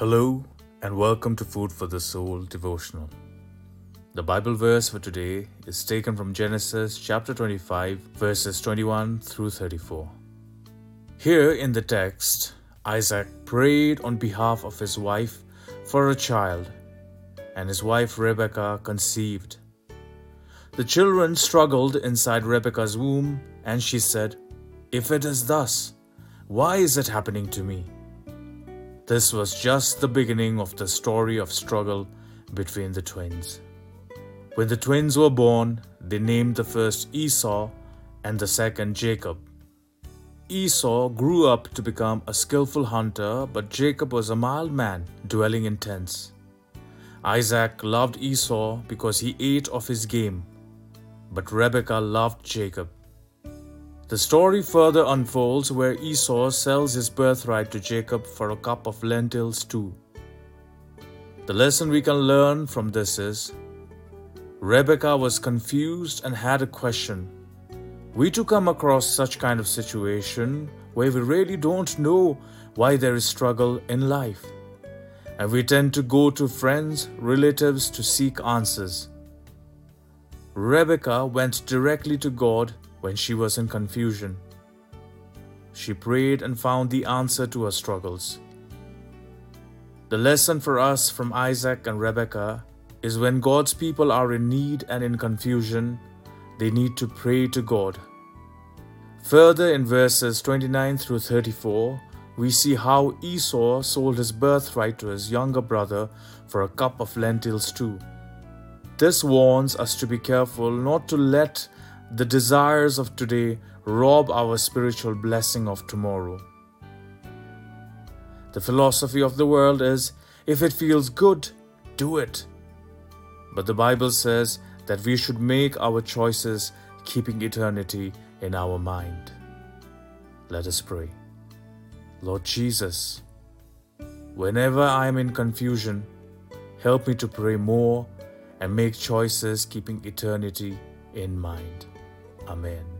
Hello and welcome to Food for the Soul devotional. The Bible verse for today is taken from Genesis chapter 25, verses 21 through 34. Here in the text, Isaac prayed on behalf of his wife for a child, and his wife Rebekah conceived. The children struggled inside Rebekah's womb, and she said, If it is thus, why is it happening to me? This was just the beginning of the story of struggle between the twins. When the twins were born, they named the first Esau and the second Jacob. Esau grew up to become a skillful hunter, but Jacob was a mild man dwelling in tents. Isaac loved Esau because he ate of his game but Rebekah loved Jacob. The story further unfolds where Esau sells his birthright to Jacob for a cup of lentil stew. The lesson we can learn from this is Rebecca was confused and had a question. We too come across such kind of situation where we really don't know why there is struggle in life. And we tend to go to friends, relatives to seek answers. Rebekah went directly to God when she was in confusion. She prayed and found the answer to her struggles. The lesson for us from Isaac and Rebecca is when God's people are in need and in confusion, they need to pray to God. Further in verses 29 through 34, we see how Esau sold his birthright to his younger brother for a cup of lentil stew. This warns us to be careful not to let the desires of today rob our spiritual blessing of tomorrow. The philosophy of the world is if it feels good, do it. But the Bible says that we should make our choices keeping eternity in our mind. Let us pray. Lord Jesus, whenever I am in confusion, help me to pray more and make choices keeping eternity in mind. Amen.